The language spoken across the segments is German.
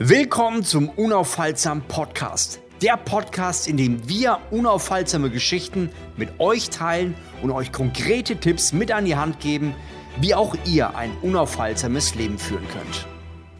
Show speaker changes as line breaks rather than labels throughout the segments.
Willkommen zum Unaufhaltsam Podcast. Der Podcast, in dem wir unaufhaltsame Geschichten mit euch teilen und euch konkrete Tipps mit an die Hand geben, wie auch ihr ein unaufhaltsames Leben führen könnt.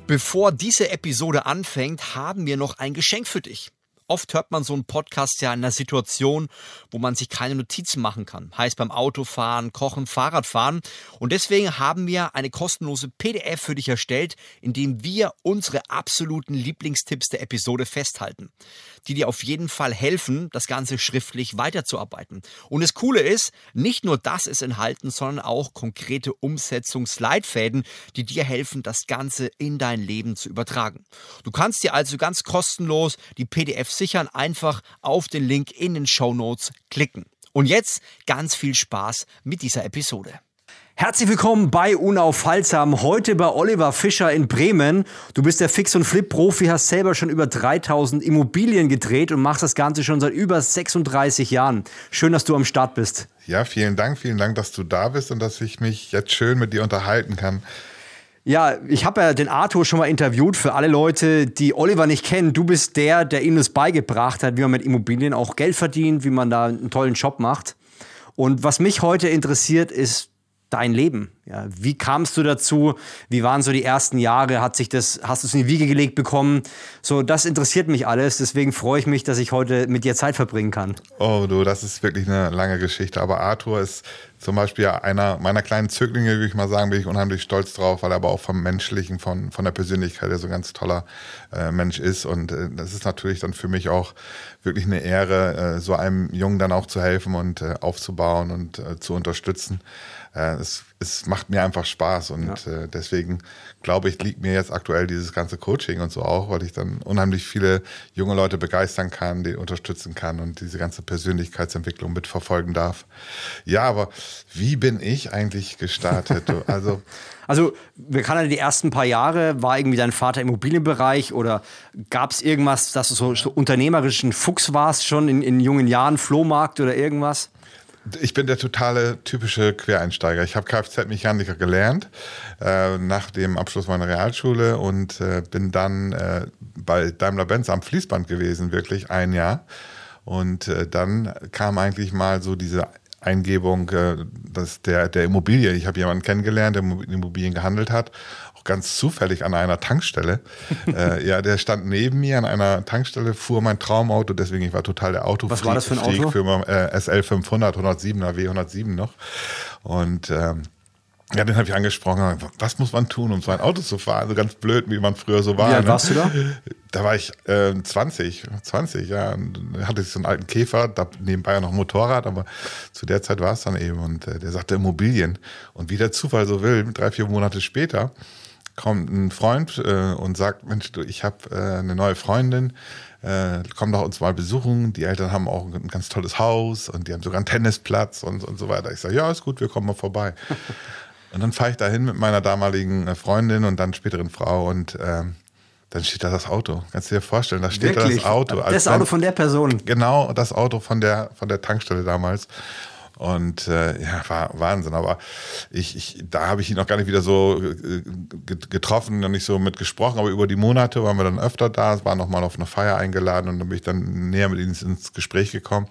Bevor diese Episode anfängt, haben wir noch ein Geschenk für dich. Oft hört man so einen Podcast ja in einer Situation, wo man sich keine Notizen machen kann. Heißt beim Autofahren, Kochen, Fahrradfahren. Und deswegen haben wir eine kostenlose PDF für dich erstellt, in dem wir unsere absoluten Lieblingstipps der Episode festhalten, die dir auf jeden Fall helfen, das Ganze schriftlich weiterzuarbeiten. Und das Coole ist, nicht nur das ist enthalten, sondern auch konkrete Umsetzungsleitfäden, die dir helfen, das Ganze in dein Leben zu übertragen. Du kannst dir also ganz kostenlos die PDF sichern, einfach auf den Link in den Show Notes klicken. Und jetzt ganz viel Spaß mit dieser Episode. Herzlich willkommen bei Unaufhaltsam. Heute bei Oliver Fischer in Bremen. Du bist der Fix- und Flip-Profi, hast selber schon über 3000 Immobilien gedreht und machst das Ganze schon seit über 36 Jahren. Schön, dass du am Start bist.
Ja, vielen Dank, vielen Dank, dass du da bist und dass ich mich jetzt schön mit dir unterhalten kann.
Ja, ich habe ja den Arthur schon mal interviewt für alle Leute, die Oliver nicht kennen. Du bist der, der ihm das beigebracht hat, wie man mit Immobilien auch Geld verdient, wie man da einen tollen Job macht. Und was mich heute interessiert, ist dein Leben. Ja, wie kamst du dazu? Wie waren so die ersten Jahre? Hat sich das, hast du es in die Wiege gelegt bekommen? So, das interessiert mich alles. Deswegen freue ich mich, dass ich heute mit dir Zeit verbringen kann.
Oh, du, das ist wirklich eine lange Geschichte. Aber Arthur ist zum Beispiel einer meiner kleinen Zöglinge, würde ich mal sagen, bin ich unheimlich stolz drauf, weil er aber auch vom Menschlichen, von, von der Persönlichkeit, der so ein ganz toller äh, Mensch ist. Und äh, das ist natürlich dann für mich auch wirklich eine Ehre, äh, so einem Jungen dann auch zu helfen und äh, aufzubauen und äh, zu unterstützen. Äh, es, es macht mir einfach Spaß und ja. äh, deswegen glaube ich, liegt mir jetzt aktuell dieses ganze Coaching und so auch, weil ich dann unheimlich viele junge Leute begeistern kann, die unterstützen kann und diese ganze Persönlichkeitsentwicklung mitverfolgen darf. Ja, aber wie bin ich eigentlich gestartet?
also also, wir kennen die ersten paar Jahre, war irgendwie dein Vater im Immobilienbereich oder gab es irgendwas, dass du so, so unternehmerischen Fuchs warst schon in, in jungen Jahren, Flohmarkt oder irgendwas?
Ich bin der totale typische Quereinsteiger. Ich habe Kfz-Mechaniker gelernt äh, nach dem Abschluss meiner Realschule und äh, bin dann äh, bei Daimler-Benz am Fließband gewesen, wirklich ein Jahr. Und äh, dann kam eigentlich mal so diese Eingebung äh, dass der, der Immobilie. Ich habe jemanden kennengelernt, der Immobilien gehandelt hat ganz zufällig an einer Tankstelle. äh, ja, der stand neben mir an einer Tankstelle, fuhr mein Traumauto, deswegen ich war total der Auto.
Was war das für ein Auto?
Für äh, SL 500, 107er W 107 noch. Und ähm, ja, den habe ich angesprochen. Was muss man tun, um so ein Auto zu fahren? So ganz blöd, wie man früher so war.
Wie alt ne? warst du da?
Da war ich äh, 20, 20, ja. Und hatte ich so einen alten Käfer, da nebenbei ja noch ein Motorrad, aber zu der Zeit war es dann eben. Und äh, der sagte Immobilien. Und wie der Zufall so will, drei, vier Monate später kommt ein Freund äh, und sagt, Mensch, du, ich habe äh, eine neue Freundin, äh, komm doch uns mal besuchen. Die Eltern haben auch ein ganz tolles Haus und die haben sogar einen Tennisplatz und, und so weiter. Ich sage, ja, ist gut, wir kommen mal vorbei. und dann fahre ich dahin mit meiner damaligen äh, Freundin und dann späteren Frau und ähm, dann steht da das Auto. Kannst du dir vorstellen, da steht Wirklich? da das Auto.
Das Auto von der Person.
Genau, das Auto von der, von der Tankstelle damals. Und äh, ja, war Wahnsinn. Aber ich, ich, da habe ich ihn noch gar nicht wieder so äh, getroffen und nicht so mit gesprochen. Aber über die Monate waren wir dann öfter da, es war nochmal auf eine Feier eingeladen und dann bin ich dann näher mit ihm ins Gespräch gekommen.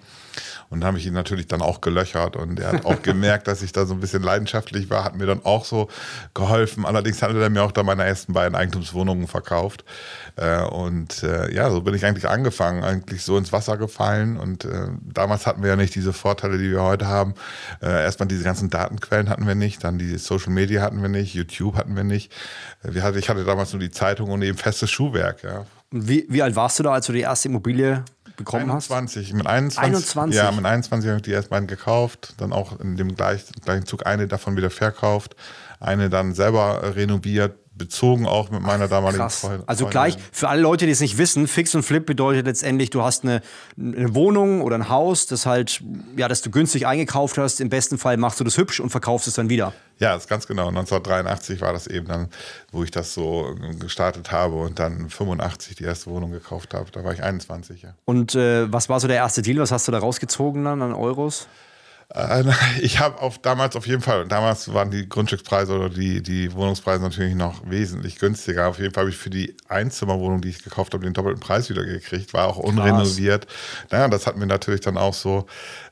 Und da habe ich ihn natürlich dann auch gelöchert und er hat auch gemerkt, dass ich da so ein bisschen leidenschaftlich war, hat mir dann auch so geholfen. Allerdings hat er mir auch da meine ersten beiden Eigentumswohnungen verkauft. Äh, und äh, ja, so bin ich eigentlich angefangen, eigentlich so ins Wasser gefallen. Und äh, damals hatten wir ja nicht diese Vorteile, die wir heute haben. Erstmal diese ganzen Datenquellen hatten wir nicht, dann die Social Media hatten wir nicht, YouTube hatten wir nicht. Hatte, ich hatte damals nur die Zeitung und eben festes Schuhwerk. Ja.
Wie, wie alt warst du da, als du die erste Immobilie bekommen
21, hast? Mit 21.
21?
Ja, mit 21 habe ich die erst beiden gekauft, dann auch in dem gleichen, gleichen Zug eine davon wieder verkauft, eine dann selber renoviert, bezogen auch mit meiner damaligen Krass.
Freundin. Also gleich, für alle Leute, die es nicht wissen, Fix und Flip bedeutet letztendlich, du hast eine, eine, Wohnung oder ein Haus, das halt, ja, das du günstig eingekauft hast. Im besten Fall machst du das hübsch und verkaufst es dann wieder.
Ja, das ist ganz genau. 1983 war das eben dann, wo ich das so gestartet habe und dann 85 die erste Wohnung gekauft habe. Da war ich 21, ja.
Und äh, was war so der erste Deal? Was hast du da rausgezogen dann an Euros?
Äh, ich habe auf damals auf jeden Fall, damals waren die Grundstückspreise oder die, die Wohnungspreise natürlich noch wesentlich günstiger. Auf jeden Fall habe ich für die Einzimmerwohnung, die ich gekauft habe, den doppelten Preis wieder gekriegt, war auch unrenoviert. Naja, das hat mir natürlich dann auch so,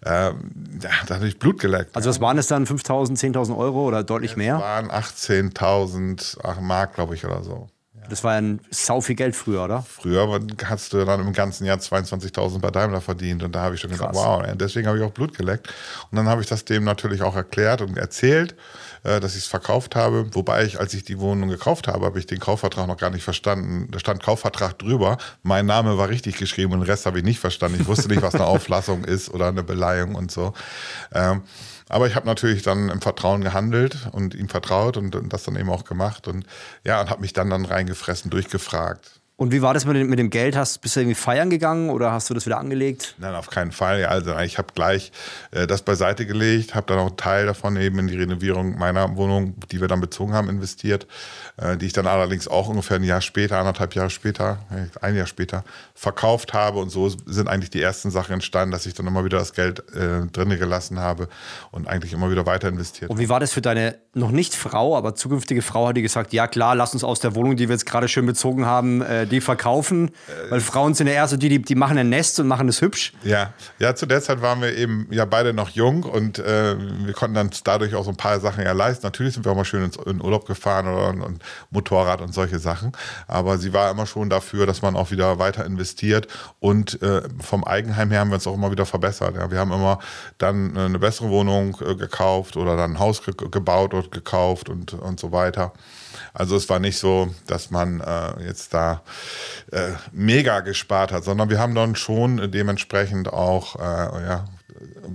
ähm, ja, da habe ich Blut geleckt.
Also was waren es dann, 5.000, 10.000 Euro oder deutlich
es
mehr?
Das waren 18.000 Mark, glaube ich, oder so.
Das war ja ein sau viel Geld früher, oder?
Früher hast du dann im ganzen Jahr 22.000 bei Daimler verdient und da habe ich schon Krass. gedacht, wow, deswegen habe ich auch Blut geleckt. Und dann habe ich das dem natürlich auch erklärt und erzählt, äh, dass ich es verkauft habe. Wobei ich, als ich die Wohnung gekauft habe, habe ich den Kaufvertrag noch gar nicht verstanden. Da stand Kaufvertrag drüber. Mein Name war richtig geschrieben und den Rest habe ich nicht verstanden. Ich wusste nicht, was eine Auflassung ist oder eine Beleihung und so. Ähm, aber ich habe natürlich dann im Vertrauen gehandelt und ihm vertraut und, und das dann eben auch gemacht und ja, und habe mich dann dann reingefressen, durchgefragt.
Und wie war das mit dem, mit dem Geld? Hast, bist du irgendwie feiern gegangen oder hast du das wieder angelegt?
Nein, auf keinen Fall. Also ich habe gleich äh, das beiseite gelegt, habe dann auch einen Teil davon eben in die Renovierung meiner Wohnung, die wir dann bezogen haben, investiert, äh, die ich dann allerdings auch ungefähr ein Jahr später, anderthalb Jahre später, äh, ein Jahr später verkauft habe. Und so sind eigentlich die ersten Sachen entstanden, dass ich dann immer wieder das Geld äh, drinne gelassen habe und eigentlich immer wieder weiter investiert.
Und wie war das für deine noch nicht Frau, aber zukünftige Frau? Hat die gesagt, ja klar, lass uns aus der Wohnung, die wir jetzt gerade schön bezogen haben, äh, die verkaufen, weil Frauen sind ja eher so die, die, die machen ein Nest und machen es hübsch.
Ja, ja, zu der Zeit waren wir eben ja beide noch jung und äh, wir konnten dann dadurch auch so ein paar Sachen ja leisten. Natürlich sind wir auch mal schön ins, in Urlaub gefahren oder und Motorrad und solche Sachen, aber sie war immer schon dafür, dass man auch wieder weiter investiert und äh, vom Eigenheim her haben wir uns auch immer wieder verbessert. Ja. Wir haben immer dann eine bessere Wohnung äh, gekauft oder dann ein Haus ge gebaut und gekauft und, und so weiter. Also es war nicht so, dass man äh, jetzt da äh, mega gespart hat, sondern wir haben dann schon dementsprechend auch äh, ja,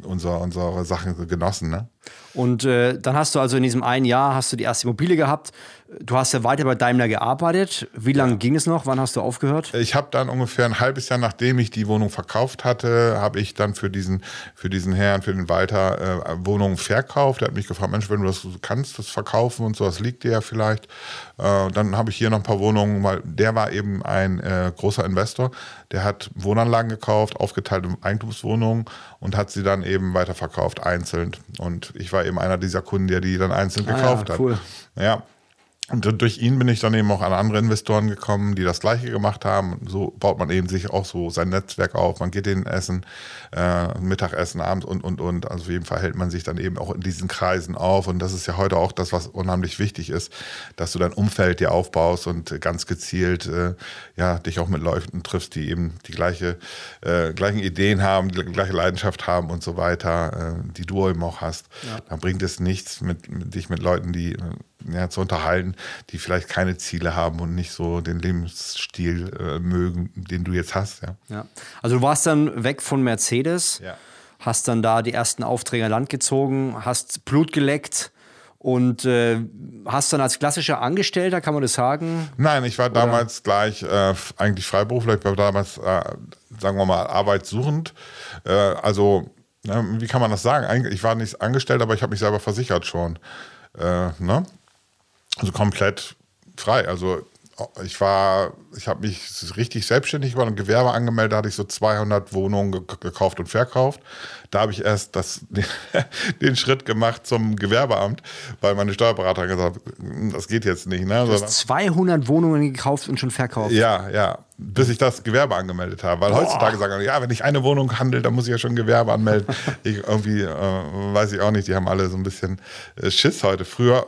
unsere, unsere Sachen genossen. Ne?
Und äh, dann hast du also in diesem einen Jahr hast du die erste Immobilie gehabt. Du hast ja weiter bei Daimler gearbeitet. Wie lange ja. ging es noch? Wann hast du aufgehört?
Ich habe dann ungefähr ein halbes Jahr, nachdem ich die Wohnung verkauft hatte, habe ich dann für diesen, für diesen Herrn, für den Walter, äh, Wohnungen verkauft. Er hat mich gefragt, Mensch, wenn du das kannst, das verkaufen und so, das liegt dir ja vielleicht. Äh, dann habe ich hier noch ein paar Wohnungen, weil der war eben ein äh, großer Investor. Der hat Wohnanlagen gekauft, aufgeteilt in Eigentumswohnungen und hat sie dann eben weiterverkauft, einzeln. Und ich war eben einer dieser Kunden, der die dann einzeln ah, gekauft ja, cool. hat. Ja, und durch ihn bin ich dann eben auch an andere Investoren gekommen, die das Gleiche gemacht haben. So baut man eben sich auch so sein Netzwerk auf. Man geht in Essen, äh, Mittagessen, Abend und, und, und. Also auf jeden Fall hält man sich dann eben auch in diesen Kreisen auf. Und das ist ja heute auch das, was unheimlich wichtig ist, dass du dein Umfeld dir aufbaust und ganz gezielt äh, ja, dich auch mit Leuten triffst, die eben die gleiche, äh, gleichen Ideen haben, die gleiche Leidenschaft haben und so weiter, äh, die du eben auch hast. Ja. Dann bringt es nichts, mit, mit dich mit Leuten, die ja, zu unterhalten, die vielleicht keine Ziele haben und nicht so den Lebensstil äh, mögen, den du jetzt hast. Ja.
ja. Also du warst dann weg von Mercedes, ja. hast dann da die ersten Aufträge an Land gezogen, hast Blut geleckt und äh, hast dann als klassischer Angestellter, kann man das sagen?
Nein, ich war Oder? damals gleich äh, eigentlich Freiberufler. Ich war damals, äh, sagen wir mal, arbeitssuchend. Äh, also, wie kann man das sagen? Ich war nicht angestellt, aber ich habe mich selber versichert schon. Äh, ne? Also komplett frei. Also ich war, ich habe mich richtig selbstständig über ein Gewerbe angemeldet, da hatte ich so 200 Wohnungen gekauft und verkauft. Da habe ich erst das, den, Schritt gemacht zum Gewerbeamt, weil meine Steuerberater gesagt haben, das geht jetzt nicht. Ne?
Du hast 200 Wohnungen gekauft und schon verkauft?
Ja, ja bis ich das Gewerbe angemeldet habe. Weil Boah. heutzutage sagen, ja, wenn ich eine Wohnung handle, dann muss ich ja schon Gewerbe anmelden. ich irgendwie, äh, weiß ich auch nicht, die haben alle so ein bisschen äh, Schiss heute. Früher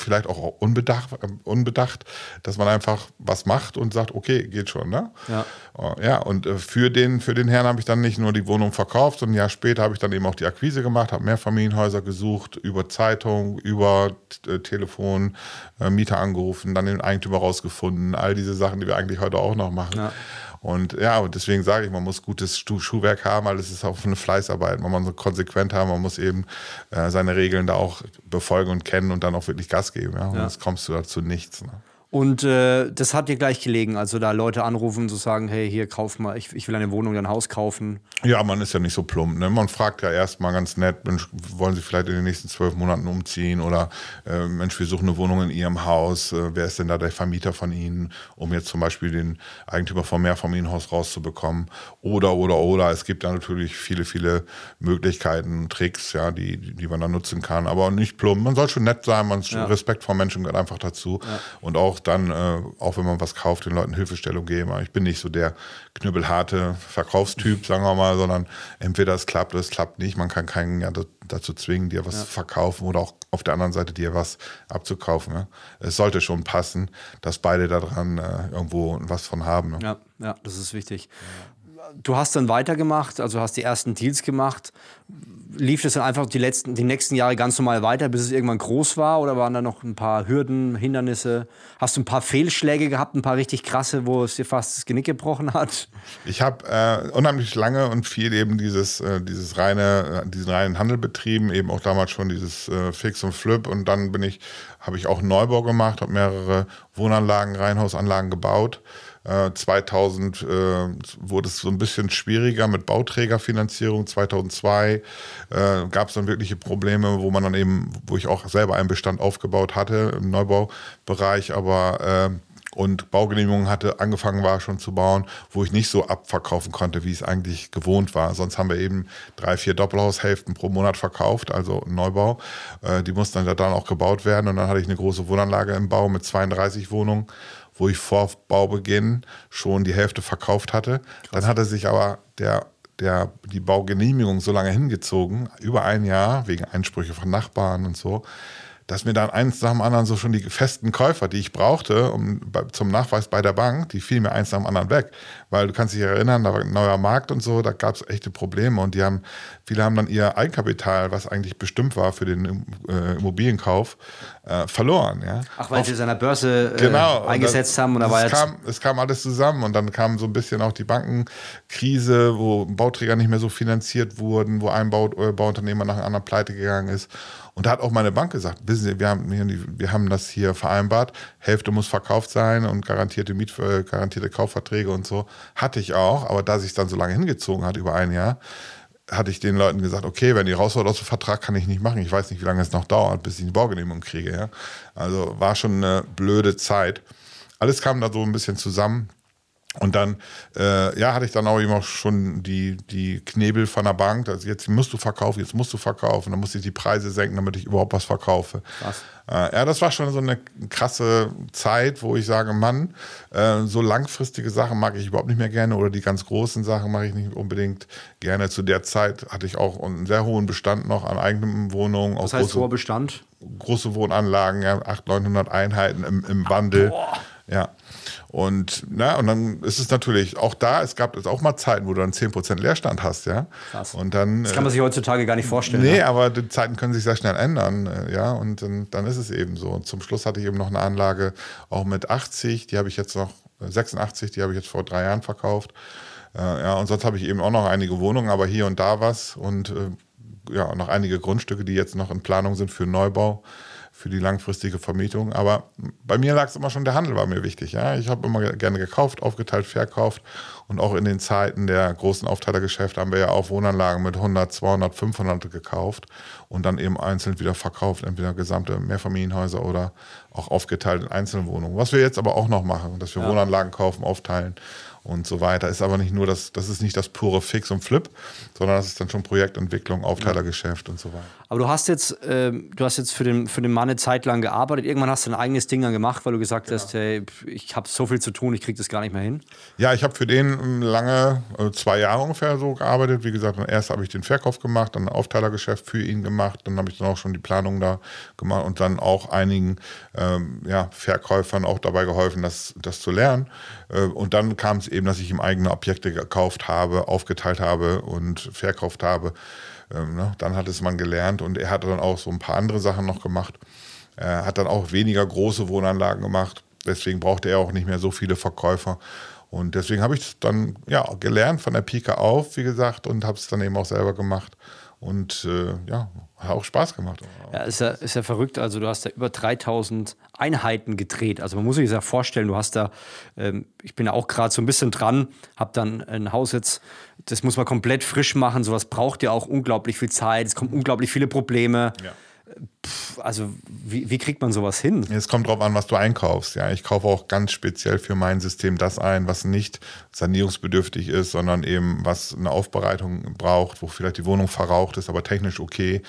vielleicht auch unbedacht, äh, unbedacht, dass man einfach was macht und sagt, okay, geht schon. Ne? Ja. Oh, ja, und äh, für, den, für den Herrn habe ich dann nicht nur die Wohnung verkauft, sondern ein Jahr später habe ich dann eben auch die Akquise gemacht, habe mehr Familienhäuser gesucht, über Zeitung, über äh, Telefon, äh, Mieter angerufen, dann den Eigentümer rausgefunden, all diese Sachen, die wir eigentlich heute auch noch machen. Ja. Und ja, und deswegen sage ich, man muss gutes Schuhwerk haben, weil es ist auch eine Fleißarbeit. Man muss konsequent haben, man muss eben äh, seine Regeln da auch befolgen und kennen und dann auch wirklich Gas geben. Ja? Und ja. sonst kommst du dazu nichts. Ne?
Und äh, das hat dir gleich gelegen, also da Leute anrufen und so sagen, hey, hier kauf mal, ich, ich will eine Wohnung, ein Haus kaufen.
Ja, man ist ja nicht so plump. Ne? Man fragt ja erstmal ganz nett, Mensch, wollen Sie vielleicht in den nächsten zwölf Monaten umziehen oder äh, Mensch, wir suchen eine Wohnung in Ihrem Haus. Äh, wer ist denn da der Vermieter von Ihnen, um jetzt zum Beispiel den Eigentümer vom Mehrfamilienhaus rauszubekommen? Oder, oder, oder. Es gibt da natürlich viele, viele Möglichkeiten, Tricks, ja, die, die man da nutzen kann. Aber nicht plump. Man soll schon nett sein, man ja. Respekt vor Menschen gehört einfach dazu. Ja. Und auch dann, äh, auch wenn man was kauft, den Leuten Hilfestellung geben. Ich bin nicht so der knüppelharte Verkaufstyp, sagen wir mal, sondern entweder es klappt oder es klappt nicht. Man kann keinen ja, dazu zwingen, dir was ja. zu verkaufen oder auch auf der anderen Seite dir was abzukaufen. Ja. Es sollte schon passen, dass beide daran äh, irgendwo was von haben. Ne?
Ja, ja, das ist wichtig. Du hast dann weitergemacht, also hast die ersten Deals gemacht lief das dann einfach die, letzten, die nächsten Jahre ganz normal weiter, bis es irgendwann groß war? Oder waren da noch ein paar Hürden, Hindernisse? Hast du ein paar Fehlschläge gehabt, ein paar richtig krasse, wo es dir fast das Genick gebrochen hat?
Ich habe äh, unheimlich lange und viel eben dieses, äh, dieses reine, diesen reinen Handel betrieben, eben auch damals schon dieses äh, Fix und Flip. Und dann ich, habe ich auch Neubau gemacht, habe mehrere Wohnanlagen, Reihenhausanlagen gebaut. 2000 äh, äh, wurde es so ein bisschen schwieriger mit Bauträgerfinanzierung. 2002 äh, gab es dann wirkliche Probleme, wo man dann eben, wo ich auch selber einen Bestand aufgebaut hatte im Neubaubereich, aber äh, und Baugenehmigungen hatte, angefangen war schon zu bauen, wo ich nicht so abverkaufen konnte, wie es eigentlich gewohnt war. Sonst haben wir eben drei, vier Doppelhaushälften pro Monat verkauft, also Neubau. Äh, die mussten dann auch gebaut werden und dann hatte ich eine große Wohnanlage im Bau mit 32 Wohnungen wo ich vor Baubeginn schon die Hälfte verkauft hatte. Krass. Dann hatte sich aber der, der, die Baugenehmigung so lange hingezogen, über ein Jahr, wegen Einsprüche von Nachbarn und so, dass mir dann eins nach dem anderen so schon die festen Käufer, die ich brauchte um, zum Nachweis bei der Bank, die fielen mir eins nach dem anderen weg. Weil du kannst dich erinnern, da war ein neuer Markt und so, da gab es echte Probleme und die haben, viele haben dann ihr Eigenkapital, was eigentlich bestimmt war für den äh, Immobilienkauf, äh, verloren. Ja?
Ach, weil Auf, sie es an der Börse äh, genau, eingesetzt haben und da war
es kam, es kam alles zusammen und dann kam so ein bisschen auch die Bankenkrise, wo Bauträger nicht mehr so finanziert wurden, wo ein Bau, äh, Bauunternehmer nach einem anderen pleite gegangen ist. Und da hat auch meine Bank gesagt, wissen Sie, wir haben, wir haben das hier vereinbart, Hälfte muss verkauft sein und garantierte Miet, äh, garantierte Kaufverträge und so. Hatte ich auch, aber da sich dann so lange hingezogen hat, über ein Jahr, hatte ich den Leuten gesagt, okay, wenn ihr raus wollt aus dem Vertrag, kann ich nicht machen. Ich weiß nicht, wie lange es noch dauert, bis ich die Baugenehmigung kriege. Ja? Also war schon eine blöde Zeit. Alles kam da so ein bisschen zusammen. Und dann, äh, ja, hatte ich dann auch immer schon die, die Knebel von der Bank. Also jetzt musst du verkaufen, jetzt musst du verkaufen. Dann muss ich die Preise senken, damit ich überhaupt was verkaufe. Krass. Äh, ja, das war schon so eine krasse Zeit, wo ich sage, Mann, äh, so langfristige Sachen mag ich überhaupt nicht mehr gerne oder die ganz großen Sachen mache ich nicht unbedingt gerne. Zu der Zeit hatte ich auch einen sehr hohen Bestand noch an eigenen Wohnungen.
Was heißt hoher Bestand?
Große Wohnanlagen, ja, 800, 900 Einheiten im, im Wandel. Boah. Ja. Und, na, und dann ist es natürlich auch da, es gab es auch mal Zeiten, wo du dann 10% Leerstand hast, ja.
Krass.
Und dann,
das kann man sich heutzutage gar nicht vorstellen.
Nee, ne? aber die Zeiten können sich sehr schnell ändern, äh, ja. Und dann, dann ist es eben so. Und zum Schluss hatte ich eben noch eine Anlage auch mit 80, die habe ich jetzt noch, 86, äh, die habe ich jetzt vor drei Jahren verkauft. Äh, ja, und sonst habe ich eben auch noch einige Wohnungen, aber hier und da was und ja, noch einige Grundstücke, die jetzt noch in Planung sind für Neubau für die langfristige Vermietung. Aber bei mir lag es immer schon, der Handel war mir wichtig. Ja? Ich habe immer gerne gekauft, aufgeteilt, verkauft. Und auch in den Zeiten der großen Aufteilergeschäfte haben wir ja auch Wohnanlagen mit 100, 200, 500 gekauft und dann eben einzeln wieder verkauft. Entweder gesamte Mehrfamilienhäuser oder auch aufgeteilt in Einzelwohnungen. Was wir jetzt aber auch noch machen, dass wir ja. Wohnanlagen kaufen, aufteilen und so weiter. Ist aber nicht nur das, das ist nicht das pure Fix und Flip, sondern das ist dann schon Projektentwicklung, Aufteilergeschäft und so weiter.
Aber du hast jetzt, äh, du hast jetzt für den, für den Mann eine Zeit lang gearbeitet. Irgendwann hast du ein eigenes Ding dann gemacht, weil du gesagt genau. hast, hey, ich habe so viel zu tun, ich kriege das gar nicht mehr hin.
Ja, ich habe für den lange, also zwei Jahre ungefähr so gearbeitet. Wie gesagt, erst habe ich den Verkauf gemacht, dann ein Aufteilergeschäft für ihn gemacht, dann habe ich dann auch schon die Planung da gemacht und dann auch einigen ähm, ja, Verkäufern auch dabei geholfen, das, das zu lernen. Äh, und dann kam es eben, dass ich ihm eigene Objekte gekauft habe, aufgeteilt habe und verkauft habe. Ähm, ne? Dann hat es man gelernt und er hat dann auch so ein paar andere Sachen noch gemacht. Er hat dann auch weniger große Wohnanlagen gemacht. Deswegen brauchte er auch nicht mehr so viele Verkäufer. Und deswegen habe ich es dann ja, gelernt von der Pike auf, wie gesagt, und habe es dann eben auch selber gemacht und äh, ja, hat auch Spaß gemacht.
Ja, ist ja, ist ja verrückt. Also du hast da über 3000 Einheiten gedreht. Also man muss sich das ja vorstellen, du hast da, ähm, ich bin ja auch gerade so ein bisschen dran, habe dann ein Haus jetzt, das muss man komplett frisch machen. Sowas braucht ja auch unglaublich viel Zeit. Es kommen unglaublich viele Probleme. Ja. Pff, also wie, wie, kriegt man sowas hin?
Es kommt drauf an, was du einkaufst. Ja, ich kaufe auch ganz speziell für mein System das ein, was nicht sanierungsbedürftig ist, sondern eben was eine Aufbereitung braucht, wo vielleicht die Wohnung verraucht ist, aber technisch okay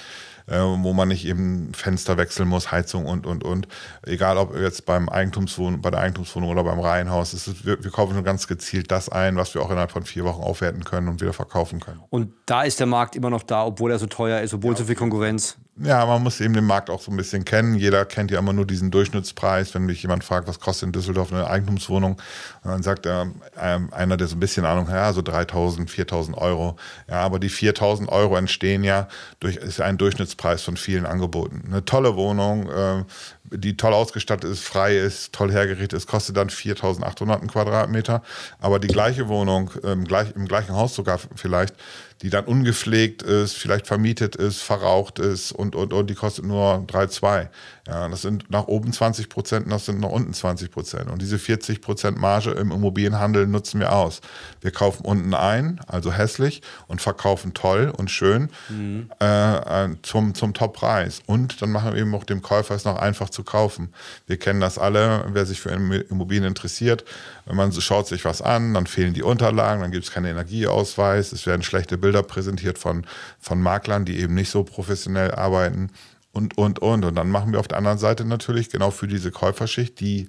äh, wo man nicht eben Fenster wechseln muss, Heizung und, und, und. Egal ob jetzt beim Eigentumswohnung, bei der Eigentumswohnung oder beim Reihenhaus. Ist, wir, wir, kaufen schon ganz gezielt das ein, was wir auch innerhalb von vier Wochen aufwerten können und wieder verkaufen können.
Und da ist der Markt immer noch da, obwohl er so teuer ist, obwohl ja, so viel Konkurrenz.
Ja, man muss eben den Markt auch so ein bisschen kennen. Jeder kennt ja immer nur diesen Durchschnittspreis. Wenn mich jemand fragt, was kostet in Düsseldorf eine Eigentumswohnung, dann sagt er, äh, einer, der so ein bisschen Ahnung hat, ja, so 3000, 4000 Euro. Ja, aber die 4000 Euro entstehen ja durch, ist ein Durchschnittspreis von vielen Angeboten. Eine tolle Wohnung, äh, die toll ausgestattet ist, frei ist, toll hergerichtet ist, kostet dann 4.800 Quadratmeter. Aber die gleiche Wohnung, ähm, gleich, im gleichen Haus sogar vielleicht, die dann ungepflegt ist, vielleicht vermietet ist, verraucht ist und, und, und die kostet nur 3,2. Ja, das sind nach oben 20 Prozent und das sind nach unten 20 Prozent. Und diese 40 Prozent Marge im Immobilienhandel nutzen wir aus. Wir kaufen unten ein, also hässlich, und verkaufen toll und schön mhm. äh, zum, zum Top-Preis. Und dann machen wir eben auch dem Käufer es noch einfach zu kaufen. Wir kennen das alle, wer sich für Immobilien interessiert. Man schaut sich was an, dann fehlen die Unterlagen, dann gibt es keinen Energieausweis, es werden schlechte Bilder präsentiert von, von Maklern, die eben nicht so professionell arbeiten und, und, und. Und dann machen wir auf der anderen Seite natürlich genau für diese Käuferschicht, die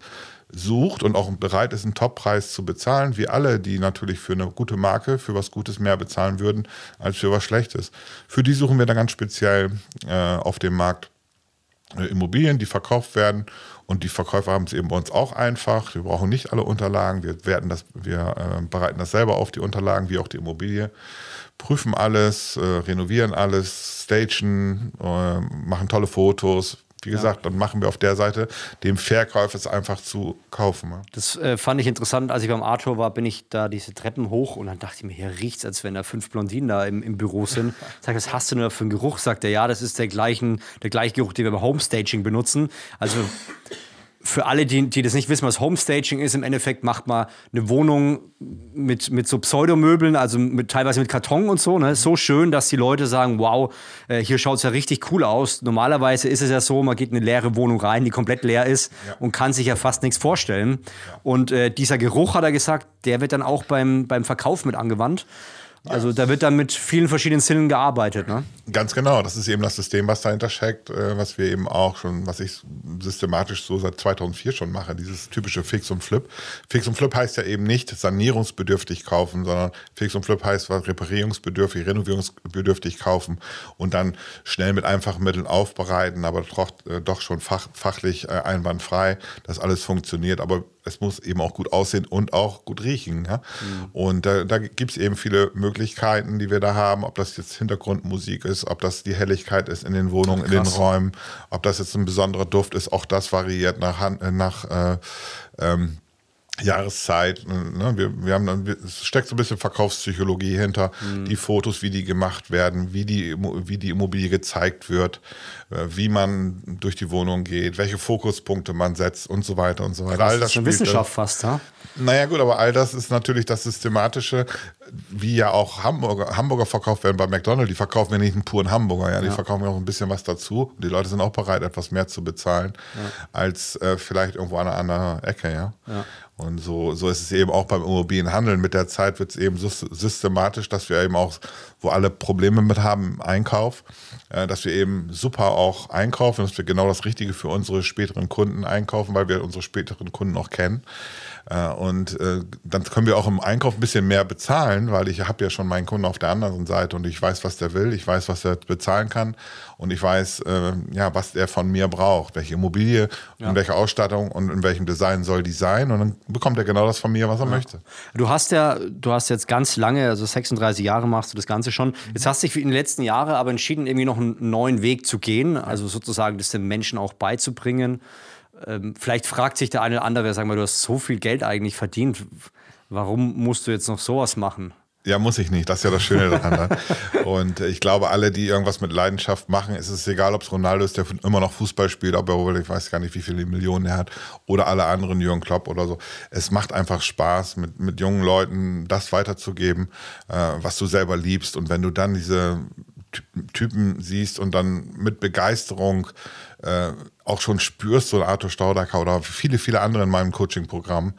sucht und auch bereit ist, einen Toppreis zu bezahlen, wie alle, die natürlich für eine gute Marke, für was Gutes mehr bezahlen würden, als für was Schlechtes. Für die suchen wir dann ganz speziell äh, auf dem Markt Immobilien, die verkauft werden. Und die Verkäufer haben es eben bei uns auch einfach. Wir brauchen nicht alle Unterlagen. Wir, werden das, wir äh, bereiten das selber auf, die Unterlagen, wie auch die Immobilie. Prüfen alles, äh, renovieren alles, stagen, äh, machen tolle Fotos, wie gesagt, ja. dann machen wir auf der Seite dem Verkäufer es einfach zu kaufen.
Das äh, fand ich interessant. Als ich beim Arthur war, bin ich da diese Treppen hoch und dann dachte ich mir, hier riecht es, als wenn da fünf Blondinen da im, im Büro sind. Sag, was hast du denn da für einen Geruch? Sagt er, ja, das ist der, gleichen, der gleiche Geruch, den wir bei Homestaging benutzen. Also für alle, die, die das nicht wissen, was Homestaging ist, im Endeffekt macht man eine Wohnung mit, mit so Pseudomöbeln, also mit, teilweise mit Karton und so, ne? so schön, dass die Leute sagen, wow, äh, hier schaut es ja richtig cool aus. Normalerweise ist es ja so, man geht in eine leere Wohnung rein, die komplett leer ist ja. und kann sich ja fast nichts vorstellen. Ja. Und äh, dieser Geruch, hat er gesagt, der wird dann auch beim, beim Verkauf mit angewandt. Also da wird dann mit vielen verschiedenen Sinnen gearbeitet, ne?
Ganz genau. Das ist eben das System, was dahinter steckt, äh, was wir eben auch schon, was ich systematisch so seit 2004 schon mache, dieses typische Fix und Flip. Fix und Flip heißt ja eben nicht sanierungsbedürftig kaufen, sondern Fix und Flip heißt reparierungsbedürftig, renovierungsbedürftig kaufen und dann schnell mit einfachen Mitteln aufbereiten, aber doch, äh, doch schon fach, fachlich äh, einwandfrei, dass alles funktioniert. Aber es muss eben auch gut aussehen und auch gut riechen. Ja? Mhm. Und da, da gibt es eben viele Möglichkeiten, die wir da haben, ob das jetzt Hintergrundmusik ist, ob das die Helligkeit ist in den Wohnungen, in den Räumen, ob das jetzt ein besonderer Duft ist, auch das variiert nach, nach äh, ähm, Jahreszeit. Ne? Wir, wir haben dann, es steckt so ein bisschen Verkaufspsychologie hinter, mhm. die Fotos, wie die gemacht werden, wie die, wie die Immobilie gezeigt wird, äh, wie man durch die Wohnung geht, welche Fokuspunkte man setzt und so weiter und so weiter.
Das, das ist eine Wissenschaft fast, ja?
Naja gut, aber all das ist natürlich das Systematische, wie ja auch Hamburger, Hamburger verkauft werden bei McDonald's. Die verkaufen ja nicht einen puren Hamburger, ja, die ja. verkaufen ja auch ein bisschen was dazu. Und die Leute sind auch bereit, etwas mehr zu bezahlen, ja. als äh, vielleicht irgendwo an einer anderen Ecke, ja. ja. Und so, so ist es eben auch beim Immobilienhandel. Mit der Zeit wird es eben systematisch, dass wir eben auch, wo alle Probleme mit haben im Einkauf, äh, dass wir eben super auch einkaufen, dass wir genau das Richtige für unsere späteren Kunden einkaufen, weil wir unsere späteren Kunden auch kennen. Äh, und äh, dann können wir auch im Einkauf ein bisschen mehr bezahlen, weil ich habe ja schon meinen Kunden auf der anderen Seite und ich weiß, was der will, ich weiß, was er bezahlen kann und ich weiß, äh, ja, was er von mir braucht, welche Immobilie, ja. in welcher Ausstattung und in welchem Design soll die sein und dann bekommt er genau das von mir, was er ja. möchte.
Du hast ja, du hast jetzt ganz lange, also 36 Jahre machst du das Ganze schon. Jetzt hast du dich in den letzten Jahren aber entschieden, irgendwie noch einen neuen Weg zu gehen, also sozusagen das den Menschen auch beizubringen ähm, vielleicht fragt sich der eine oder andere, sag mal, du hast so viel Geld eigentlich verdient. Warum musst du jetzt noch sowas machen?
Ja, muss ich nicht. Das ist ja das Schöne daran. Ne? Und ich glaube, alle, die irgendwas mit Leidenschaft machen, ist es egal, ob es Ronaldo ist, der immer noch Fußball spielt, ob er, ich weiß gar nicht, wie viele Millionen er hat, oder alle anderen, Jürgen Klopp oder so. Es macht einfach Spaß, mit, mit jungen Leuten das weiterzugeben, äh, was du selber liebst. Und wenn du dann diese Typen siehst und dann mit Begeisterung äh, auch schon spürst, so Arthur Staudacker oder viele, viele andere in meinem Coaching-Programm,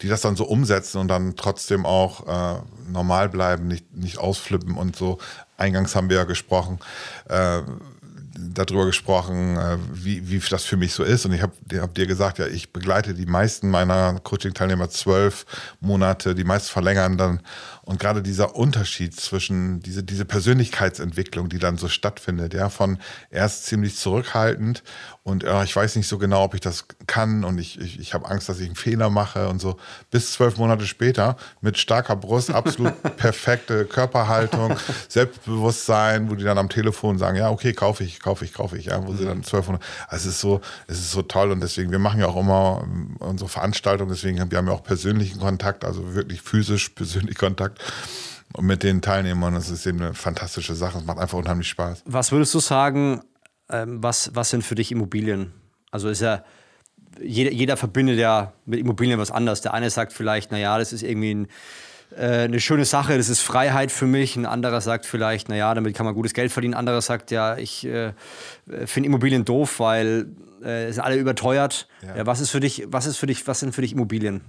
die das dann so umsetzen und dann trotzdem auch äh, normal bleiben, nicht, nicht ausflippen und so. Eingangs haben wir ja gesprochen, äh, darüber gesprochen, äh, wie, wie das für mich so ist. Und ich habe hab dir gesagt, ja, ich begleite die meisten meiner Coaching-Teilnehmer zwölf Monate, die meisten verlängern dann und gerade dieser Unterschied zwischen diese, diese Persönlichkeitsentwicklung, die dann so stattfindet, ja, von erst ziemlich zurückhaltend und äh, ich weiß nicht so genau, ob ich das kann und ich, ich, ich habe Angst, dass ich einen Fehler mache und so, bis zwölf Monate später mit starker Brust, absolut perfekte Körperhaltung, Selbstbewusstsein, wo die dann am Telefon sagen, ja, okay, kaufe ich, kaufe ich, kaufe ich, ja, wo sie dann zwölf Monate, also es ist so, es ist so toll und deswegen, wir machen ja auch immer ähm, unsere Veranstaltungen, deswegen haben wir haben ja auch persönlichen Kontakt, also wirklich physisch persönlich Kontakt Kontakt mit den Teilnehmern. Das ist eben eine fantastische Sache. Es macht einfach unheimlich Spaß.
Was würdest du sagen, ähm, was, was sind für dich Immobilien? Also ist ja, jeder, jeder verbindet ja mit Immobilien was anderes. Der eine sagt vielleicht, naja, das ist irgendwie ein, äh, eine schöne Sache, das ist Freiheit für mich. Ein anderer sagt vielleicht, naja, damit kann man gutes Geld verdienen. Ein anderer sagt, ja, ich äh, finde Immobilien doof, weil äh, sind alle überteuert. Ja. ja. was ist für dich, was ist für dich, was sind für dich Immobilien?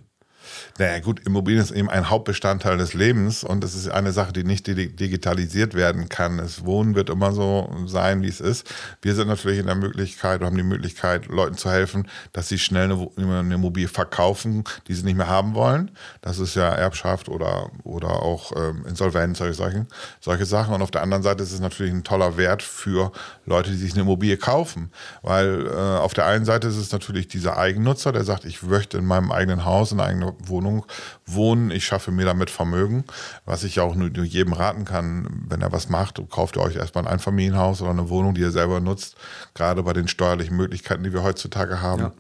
Naja, gut, Immobilien ist eben ein Hauptbestandteil des Lebens und es ist eine Sache, die nicht digitalisiert werden kann. Das Wohnen wird immer so sein, wie es ist. Wir sind natürlich in der Möglichkeit, oder haben die Möglichkeit, Leuten zu helfen, dass sie schnell eine, eine Immobilie verkaufen, die sie nicht mehr haben wollen. Das ist ja Erbschaft oder, oder auch ähm, Insolvenz, solche Sachen, solche Sachen. Und auf der anderen Seite ist es natürlich ein toller Wert für Leute, die sich eine Immobilie kaufen. Weil äh, auf der einen Seite ist es natürlich dieser Eigennutzer, der sagt, ich möchte in meinem eigenen Haus, in einer Wohnung wohnen. Ich schaffe mir damit Vermögen, was ich auch nur jedem raten kann, wenn er was macht, kauft ihr euch erstmal ein Einfamilienhaus oder eine Wohnung, die ihr selber nutzt, gerade bei den steuerlichen Möglichkeiten, die wir heutzutage haben. Ja.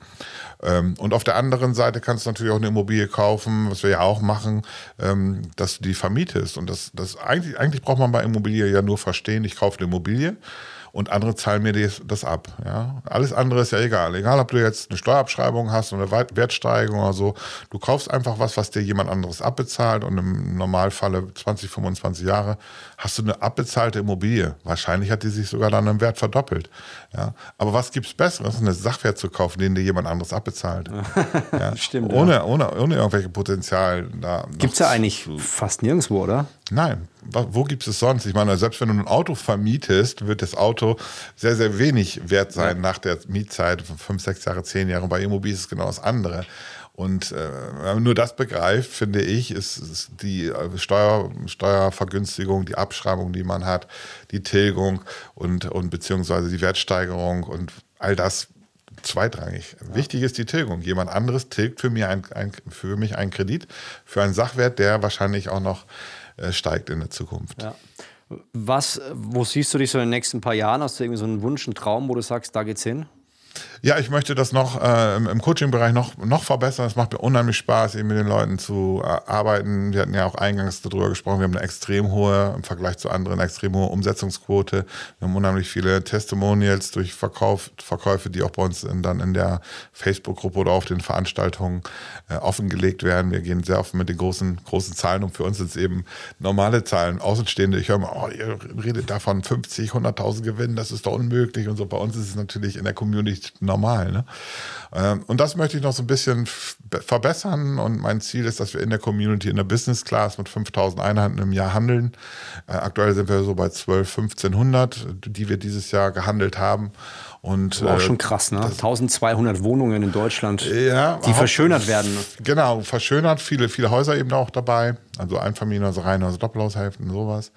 Ähm, und auf der anderen Seite kannst du natürlich auch eine Immobilie kaufen, was wir ja auch machen, ähm, dass du die vermietest. Und das, das eigentlich, eigentlich braucht man bei Immobilie ja nur verstehen, ich kaufe eine Immobilie und andere zahlen mir das, das ab. Ja? Alles andere ist ja egal. Egal, ob du jetzt eine Steuerabschreibung hast oder eine Wertsteigerung oder so. Du kaufst einfach was, was dir jemand anderes abbezahlt und im Normalfalle 20, 25 Jahre hast du eine abbezahlte Immobilie. Wahrscheinlich hat die sich sogar dann im Wert verdoppelt. Ja? Aber was gibt es Besseres, eine Sachwert zu kaufen, den dir jemand anderes abbezahlt?
ja? Stimmt.
Ohne, ja. ohne, ohne irgendwelche Potenzial.
Gibt es ja eigentlich fast nirgendwo, oder?
Nein, wo gibt es sonst? Ich meine, selbst wenn du ein Auto vermietest, wird das Auto sehr, sehr wenig wert sein nach der Mietzeit von fünf, sechs Jahre, zehn Jahre. bei Immobilien ist es genau das andere. Und äh, wenn man nur das begreift, finde ich, ist, ist die äh, Steuer, Steuervergünstigung, die Abschreibung, die man hat, die Tilgung und, und beziehungsweise die Wertsteigerung und all das zweitrangig. Ja. Wichtig ist die Tilgung. Jemand anderes tilgt für, mir ein, ein, für mich einen Kredit für einen Sachwert, der wahrscheinlich auch noch äh, steigt in der Zukunft. Ja.
Was, wo siehst du dich so in den nächsten paar Jahren? Hast du irgendwie so einen Wunsch, einen Traum, wo du sagst, da geht's hin?
Ja, ich möchte das noch äh, im Coaching-Bereich noch, noch verbessern. Es macht mir unheimlich Spaß, eben mit den Leuten zu äh, arbeiten. Wir hatten ja auch eingangs darüber gesprochen, wir haben eine extrem hohe, im Vergleich zu anderen, extrem hohe Umsetzungsquote. Wir haben unheimlich viele Testimonials durch Verkauf, Verkäufe, die auch bei uns in, dann in der Facebook-Gruppe oder auf den Veranstaltungen äh, offengelegt werden. Wir gehen sehr offen mit den großen, großen Zahlen um. Für uns sind es eben normale Zahlen. Außenstehende, ich höre mal, oh, ihr redet davon 50, 100.000 Gewinnen, das ist doch unmöglich und so. Bei uns ist es natürlich in der Community normal. Ne? Ähm, und das möchte ich noch so ein bisschen verbessern. Und mein Ziel ist, dass wir in der Community in der Business Class mit 5000 Einheiten im Jahr handeln. Äh, aktuell sind wir so bei 12, 1500, die wir dieses Jahr gehandelt haben. Und,
auch äh, schon krass, ne? 1200 Wohnungen in Deutschland, ja, die verschönert werden.
Genau, verschönert, viele, viele Häuser eben auch dabei. Also Einfamilienhäuser, Reihenhäuser, Doppelhaushälften, sowas.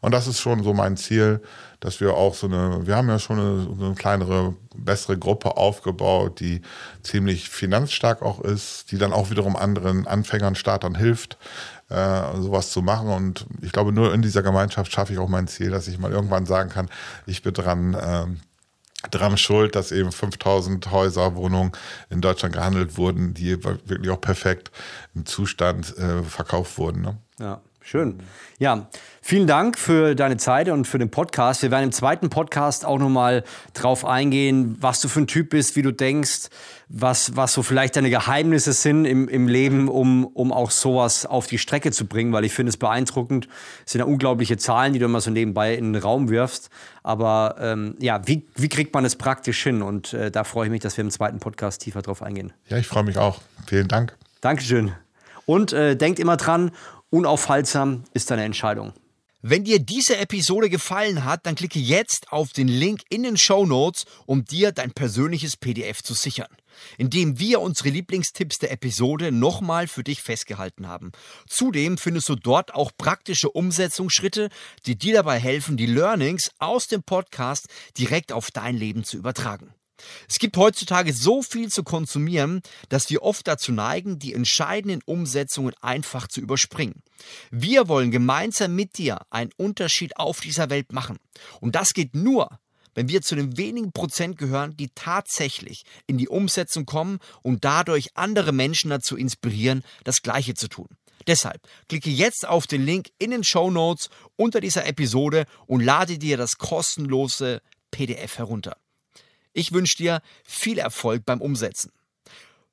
Und das ist schon so mein Ziel, dass wir auch so eine, wir haben ja schon eine, eine kleinere, bessere Gruppe aufgebaut, die ziemlich finanzstark auch ist, die dann auch wiederum anderen Anfängern, Startern hilft, äh, sowas zu machen. Und ich glaube, nur in dieser Gemeinschaft schaffe ich auch mein Ziel, dass ich mal irgendwann sagen kann, ich bin dran, äh, dran schuld, dass eben 5000 Häuser, Wohnungen in Deutschland gehandelt wurden, die wirklich auch perfekt im Zustand äh, verkauft wurden. Ne?
Ja.
Schön. Ja, vielen Dank für deine Zeit und für den Podcast. Wir werden im zweiten Podcast auch nochmal drauf eingehen, was du für ein Typ bist, wie du denkst, was, was so vielleicht deine Geheimnisse sind im, im Leben, um, um auch sowas auf die Strecke zu bringen, weil ich finde es beeindruckend. Es sind ja unglaubliche Zahlen, die du immer so nebenbei in den Raum wirfst. Aber ähm, ja, wie, wie kriegt man es praktisch hin? Und äh, da freue ich mich, dass wir im zweiten Podcast tiefer drauf eingehen.
Ja, ich freue mich auch. Vielen Dank.
Dankeschön. Und äh, denkt immer dran, Unaufhaltsam ist deine Entscheidung.
Wenn dir diese Episode gefallen hat, dann klicke jetzt auf den Link in den Show Notes, um dir dein persönliches PDF zu sichern, indem wir unsere Lieblingstipps der Episode nochmal für dich festgehalten haben. Zudem findest du dort auch praktische Umsetzungsschritte, die dir dabei helfen, die Learnings aus dem Podcast direkt auf dein Leben zu übertragen. Es gibt heutzutage so viel zu konsumieren, dass wir oft dazu neigen, die entscheidenden Umsetzungen einfach zu überspringen. Wir wollen gemeinsam mit dir einen Unterschied auf dieser Welt machen. Und das geht nur, wenn wir zu den wenigen Prozent gehören, die tatsächlich in die Umsetzung kommen und dadurch andere Menschen dazu inspirieren, das Gleiche zu tun. Deshalb klicke jetzt auf den Link in den Show Notes unter dieser Episode und lade dir das kostenlose PDF herunter. Ich wünsche dir viel Erfolg beim Umsetzen.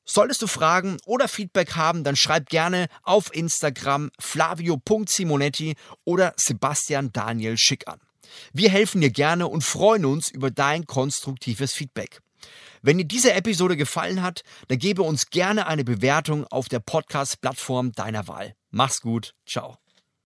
Solltest du Fragen oder Feedback haben, dann schreib gerne auf Instagram flavio.simonetti oder Sebastian Daniel Schick an. Wir helfen dir gerne und freuen uns über dein konstruktives Feedback. Wenn dir diese Episode gefallen hat, dann gebe uns gerne eine Bewertung auf der Podcast-Plattform deiner Wahl. Mach's gut, ciao.